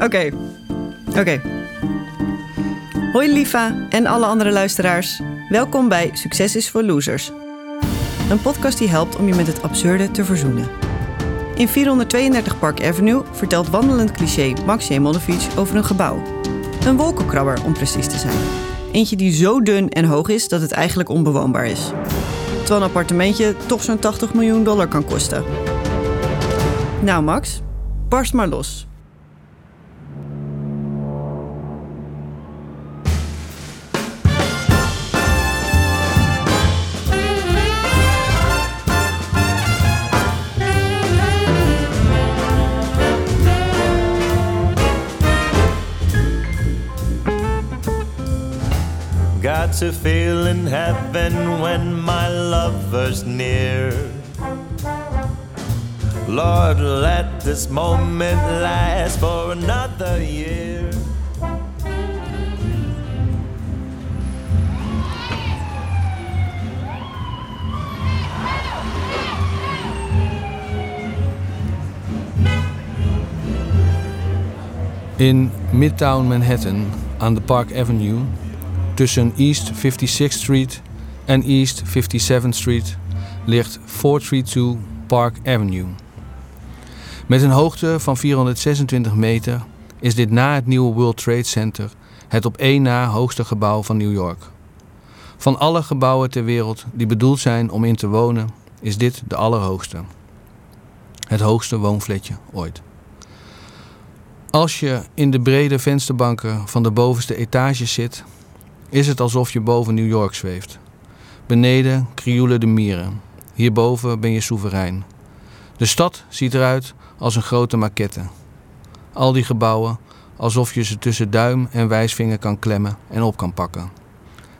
Oké. Oké. Hoi Liva en alle andere luisteraars. Welkom bij Succes is voor Losers. Een podcast die helpt om je met het absurde te verzoenen. In 432 Park Avenue vertelt wandelend cliché Max Jemonovic over een gebouw. Een wolkenkrabber om precies te zijn. Eentje die zo dun en hoog is dat het eigenlijk onbewoonbaar is. Terwijl een appartementje toch zo'n 80 miljoen dollar kan kosten. Nou Max, barst maar los. Got to feel in heaven when my lover's near. Lord, let this moment last for another year. In Midtown Manhattan aan de Park Avenue, tussen East 56th Street en East 57th Street, ligt 432 Park Avenue. Met een hoogte van 426 meter is dit na het nieuwe World Trade Center het op één na hoogste gebouw van New York. Van alle gebouwen ter wereld die bedoeld zijn om in te wonen, is dit de allerhoogste. Het hoogste woonfletje ooit. Als je in de brede vensterbanken van de bovenste etages zit, is het alsof je boven New York zweeft. Beneden krioelen de mieren. Hierboven ben je soeverein. De stad ziet eruit als een grote maquette. Al die gebouwen alsof je ze tussen duim en wijsvinger kan klemmen en op kan pakken.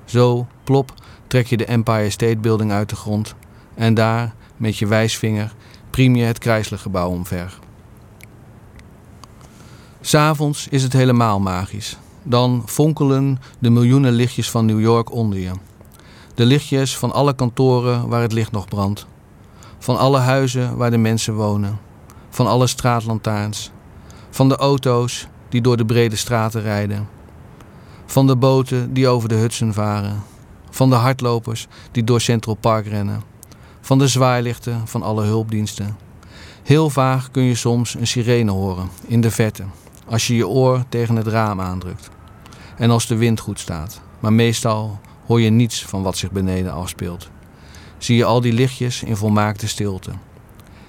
Zo, plop, trek je de Empire State Building uit de grond en daar, met je wijsvinger, priem je het Chryslergebouw omver. S'avonds is het helemaal magisch. Dan fonkelen de miljoenen lichtjes van New York onder je. De lichtjes van alle kantoren waar het licht nog brandt. Van alle huizen waar de mensen wonen. Van alle straatlantaarns. Van de auto's die door de brede straten rijden. Van de boten die over de Hudson varen. Van de hardlopers die door Central Park rennen. Van de zwaailichten van alle hulpdiensten. Heel vaag kun je soms een sirene horen in de verte als je je oor tegen het raam aandrukt. En als de wind goed staat. Maar meestal hoor je niets van wat zich beneden afspeelt. Zie je al die lichtjes in volmaakte stilte.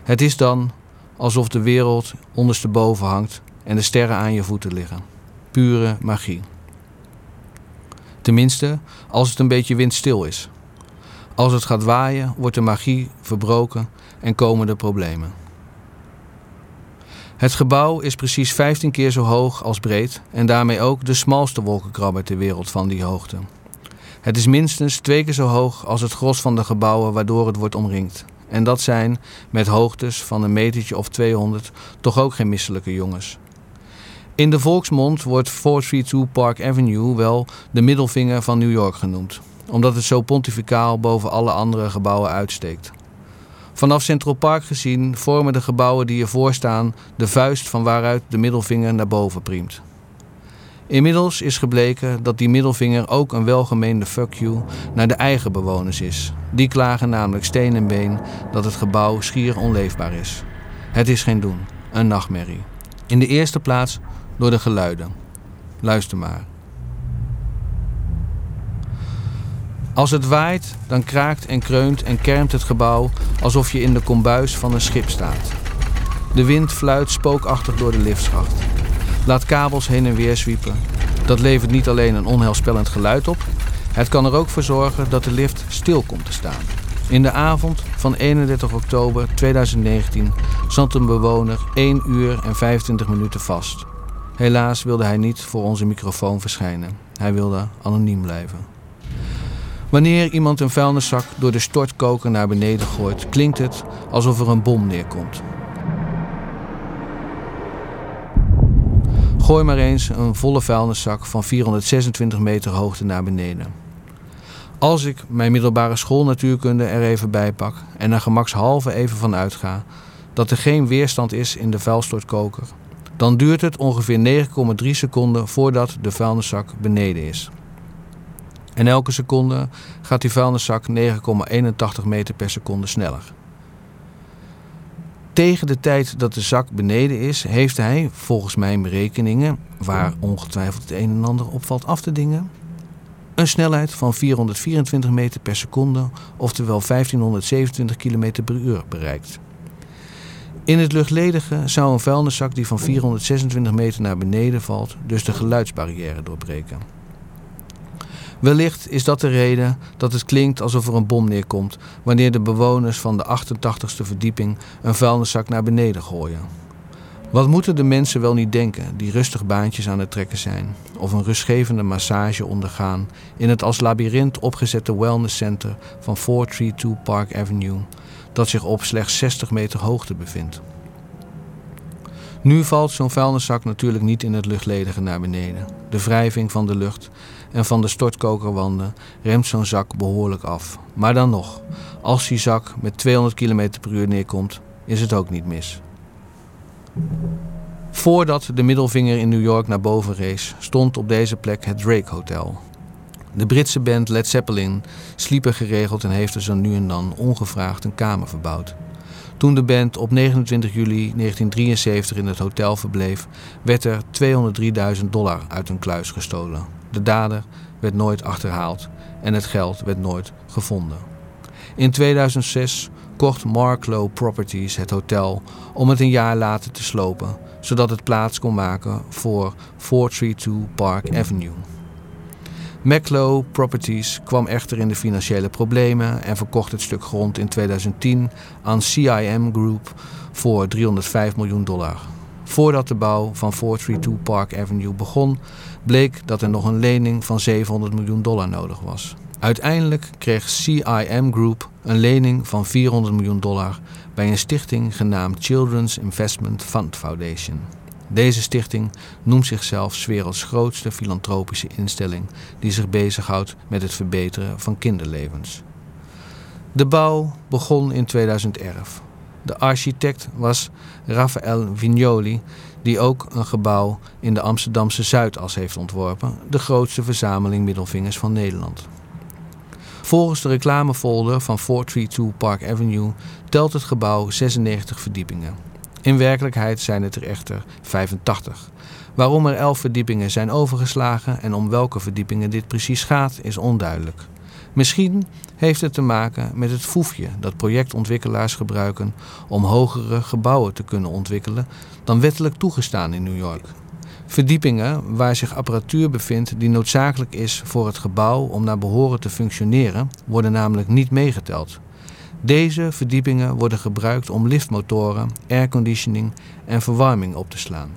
Het is dan alsof de wereld ondersteboven hangt en de sterren aan je voeten liggen. Pure magie. Tenminste, als het een beetje windstil is. Als het gaat waaien, wordt de magie verbroken en komen de problemen. Het gebouw is precies 15 keer zo hoog als breed en daarmee ook de smalste wolkenkrabber ter wereld van die hoogte. Het is minstens twee keer zo hoog als het gros van de gebouwen waardoor het wordt omringd. En dat zijn, met hoogtes van een metertje of 200, toch ook geen misselijke jongens. In de volksmond wordt 432 Park Avenue wel de middelvinger van New York genoemd, omdat het zo pontificaal boven alle andere gebouwen uitsteekt. Vanaf Central Park gezien vormen de gebouwen die ervoor staan de vuist van waaruit de middelvinger naar boven priemt. Inmiddels is gebleken dat die middelvinger ook een welgemeende fuck you naar de eigen bewoners is. Die klagen namelijk steen en been dat het gebouw schier onleefbaar is. Het is geen doen, een nachtmerrie. In de eerste plaats door de geluiden. Luister maar. Als het waait, dan kraakt en kreunt en kermt het gebouw alsof je in de kombuis van een schip staat. De wind fluit spookachtig door de liftschacht. Laat kabels heen en weer zwiepen. Dat levert niet alleen een onheilspellend geluid op, het kan er ook voor zorgen dat de lift stil komt te staan. In de avond van 31 oktober 2019 zat een bewoner 1 uur en 25 minuten vast. Helaas wilde hij niet voor onze microfoon verschijnen. Hij wilde anoniem blijven. Wanneer iemand een vuilniszak door de stortkoker naar beneden gooit, klinkt het alsof er een bom neerkomt. Gooi maar eens een volle vuilniszak van 426 meter hoogte naar beneden. Als ik mijn middelbare schoolnatuurkunde er even bij pak en er gemakshalve even van uitga dat er geen weerstand is in de vuilstortkoker, Dan duurt het ongeveer 9,3 seconden voordat de vuilniszak beneden is. En elke seconde gaat die vuilniszak 9,81 meter per seconde sneller. Tegen de tijd dat de zak beneden is, heeft hij, volgens mijn berekeningen, waar ongetwijfeld het een en ander op valt af te dingen, een snelheid van 424 meter per seconde, oftewel 1527 km per uur bereikt. In het luchtledige zou een vuilniszak die van 426 meter naar beneden valt, dus de geluidsbarrière doorbreken. Wellicht is dat de reden dat het klinkt alsof er een bom neerkomt wanneer de bewoners van de 88ste verdieping een vuilniszak naar beneden gooien. Wat moeten de mensen wel niet denken die rustig baantjes aan het trekken zijn of een rustgevende massage ondergaan in het als labyrint opgezette wellnesscenter van 432 Park Avenue, dat zich op slechts 60 meter hoogte bevindt. Nu valt zo'n vuilniszak natuurlijk niet in het luchtledige naar beneden. De wrijving van de lucht en van de stortkokerwanden remt zo'n zak behoorlijk af. Maar dan nog, als die zak met 200 km per uur neerkomt, is het ook niet mis. Voordat de middelvinger in New York naar boven rees, stond op deze plek het Drake Hotel. De Britse band Led Zeppelin sliep er geregeld en heeft er zo nu en dan ongevraagd een kamer verbouwd. Toen de band op 29 juli 1973 in het hotel verbleef, werd er 203.000 dollar uit een kluis gestolen. De dader werd nooit achterhaald en het geld werd nooit gevonden. In 2006 kocht Marklow Properties het hotel om het een jaar later te slopen, zodat het plaats kon maken voor 432 Park Avenue. Maclow Properties kwam echter in de financiële problemen en verkocht het stuk grond in 2010 aan CIM Group voor 305 miljoen dollar. Voordat de bouw van 432 Park Avenue begon, bleek dat er nog een lening van 700 miljoen dollar nodig was. Uiteindelijk kreeg CIM Group een lening van 400 miljoen dollar bij een stichting genaamd Children's Investment Fund Foundation. Deze stichting noemt zichzelf 's werelds grootste filantropische instelling die zich bezighoudt met het verbeteren van kinderlevens. De bouw begon in 2011. De architect was Raphaël Vignoli, die ook een gebouw in de Amsterdamse Zuidas heeft ontworpen, de grootste verzameling middelvingers van Nederland. Volgens de reclamefolder van 432 Park Avenue telt het gebouw 96 verdiepingen. In werkelijkheid zijn het er echter 85. Waarom er 11 verdiepingen zijn overgeslagen en om welke verdiepingen dit precies gaat, is onduidelijk. Misschien heeft het te maken met het foefje dat projectontwikkelaars gebruiken om hogere gebouwen te kunnen ontwikkelen dan wettelijk toegestaan in New York. Verdiepingen waar zich apparatuur bevindt die noodzakelijk is voor het gebouw om naar behoren te functioneren, worden namelijk niet meegeteld. Deze verdiepingen worden gebruikt om liftmotoren, airconditioning en verwarming op te slaan.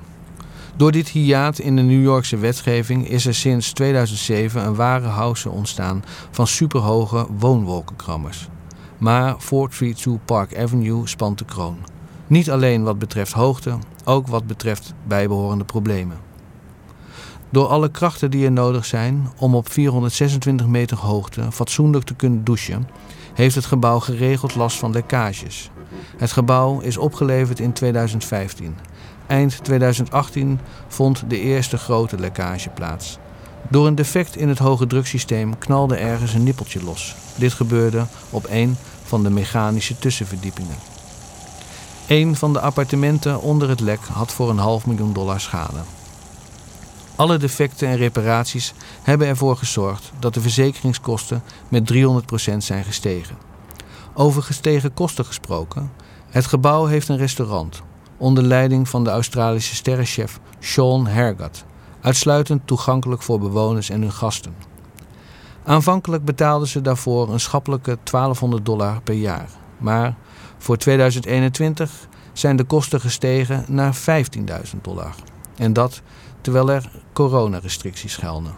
Door dit hiaat in de New Yorkse wetgeving is er sinds 2007 een ware house ontstaan van superhoge woonwolkenkrammers. Maar 432 Park Avenue spant de kroon. Niet alleen wat betreft hoogte, ook wat betreft bijbehorende problemen. Door alle krachten die er nodig zijn om op 426 meter hoogte fatsoenlijk te kunnen douchen, heeft het gebouw geregeld last van lekkages. Het gebouw is opgeleverd in 2015. Eind 2018 vond de eerste grote lekkage plaats. Door een defect in het hoge druksysteem knalde ergens een nippeltje los. Dit gebeurde op een van de mechanische tussenverdiepingen. Een van de appartementen onder het lek had voor een half miljoen dollar schade. Alle defecten en reparaties hebben ervoor gezorgd dat de verzekeringskosten met 300% zijn gestegen. Over gestegen kosten gesproken, het gebouw heeft een restaurant onder leiding van de Australische sterrenchef Sean Hergat, uitsluitend toegankelijk voor bewoners en hun gasten. Aanvankelijk betaalden ze daarvoor een schappelijke 1200 dollar per jaar, maar voor 2021 zijn de kosten gestegen naar 15.000 dollar. En dat terwijl er coronarestricties gelden.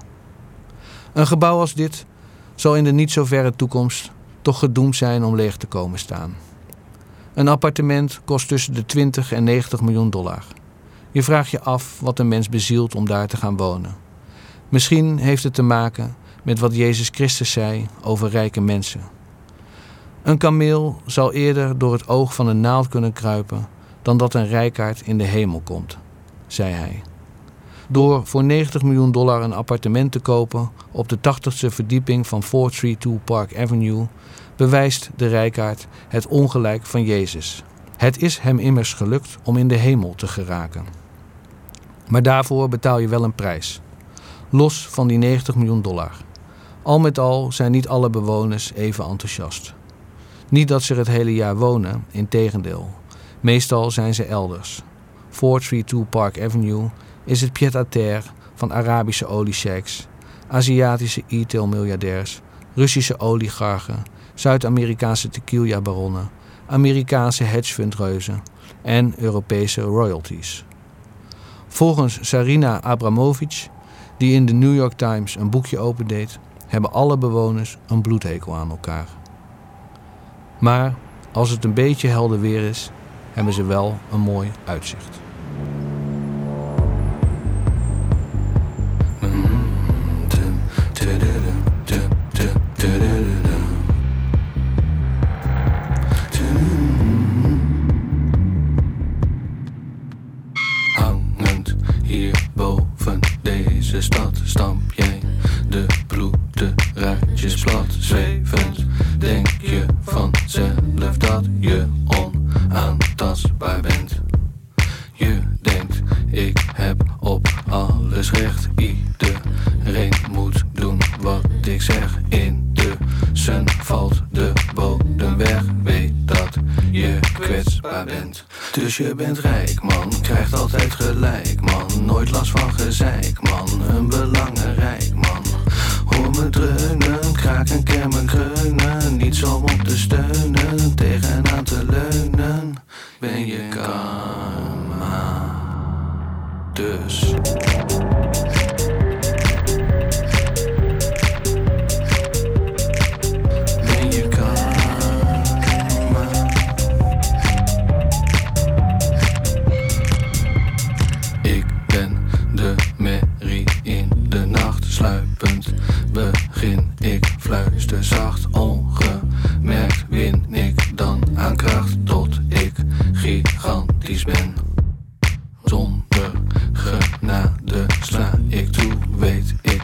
Een gebouw als dit zal in de niet zo verre toekomst toch gedoemd zijn om leeg te komen staan. Een appartement kost tussen de 20 en 90 miljoen dollar. Je vraagt je af wat een mens bezielt om daar te gaan wonen. Misschien heeft het te maken met wat Jezus Christus zei over rijke mensen. Een kameel zal eerder door het oog van een naald kunnen kruipen dan dat een rijkaard in de hemel komt. zei hij. Door voor 90 miljoen dollar een appartement te kopen op de 80ste verdieping van 432 Park Avenue bewijst de rijkaard het ongelijk van Jezus. Het is hem immers gelukt om in de hemel te geraken. Maar daarvoor betaal je wel een prijs. Los van die 90 miljoen dollar. Al met al zijn niet alle bewoners even enthousiast. Niet dat ze er het hele jaar wonen, integendeel. Meestal zijn ze elders. 432 Park Avenue is het pied-à-terre van Arabische oliesheiks, Aziatische e-tail-miljardairs, Russische oligarchen, Zuid-Amerikaanse tequila-baronnen, Amerikaanse hedgefundreuzen en Europese royalties. Volgens Sarina Abramovic, die in de New York Times een boekje opendeed, hebben alle bewoners een bloedhekel aan elkaar. Maar als het een beetje helder weer is, hebben ze wel een mooi uitzicht. Ik zeg. Intussen valt de bodem weg. Weet dat je kwetsbaar bent. Dus je bent rijk, man. Krijgt altijd gelijk, man. Nooit last van gezeik, man. Een belangrijk, man. Hoor me dreunen, kraken, kermen, kreunen. Niets om op te steunen, tegenaan te leunen. Ben je karma. Dus. Gigantisch ben. Zonder genade sla ik toe, weet ik,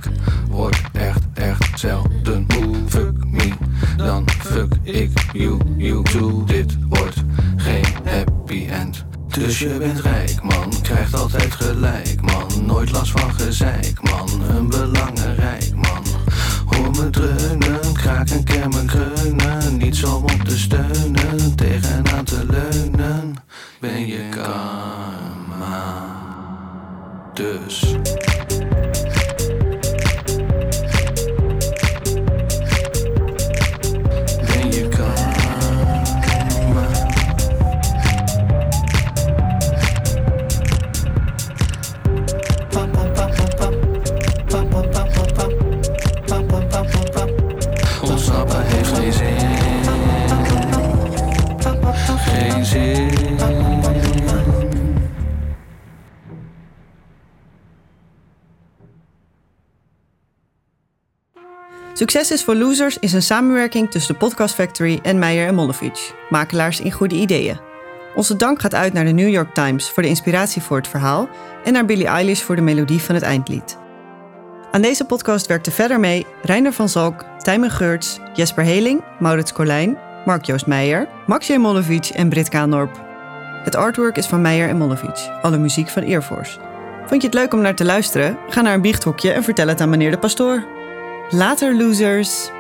word echt, echt zelden moe. Fuck me, dan fuck ik you, you too. Dit wordt geen happy end. Dus je bent rijk, man, krijgt altijd gelijk, man. Nooit last van gezeik, man, een belangrijk, man. Hoor me dreunen, kraken, kermen, kreunen. Niets om op te steunen. Ben je karma. Dus. Succes is voor Losers is een samenwerking tussen de Podcast Factory en Meijer en Mollevic, makelaars in goede ideeën. Onze dank gaat uit naar de New York Times voor de inspiratie voor het verhaal en naar Billie Eilish voor de melodie van het eindlied. Aan deze podcast werkten verder mee Reiner van Zalk, Tijmen Geurts, Jesper Heling, Maurits Colijn, Mark-Joost Meijer, Max J. Mollevic en Britt Kaandorp. Het artwork is van Meijer en Mollevic, alle muziek van Earforce. Vond je het leuk om naar te luisteren? Ga naar een biechthokje en vertel het aan meneer de pastoor. Later, losers!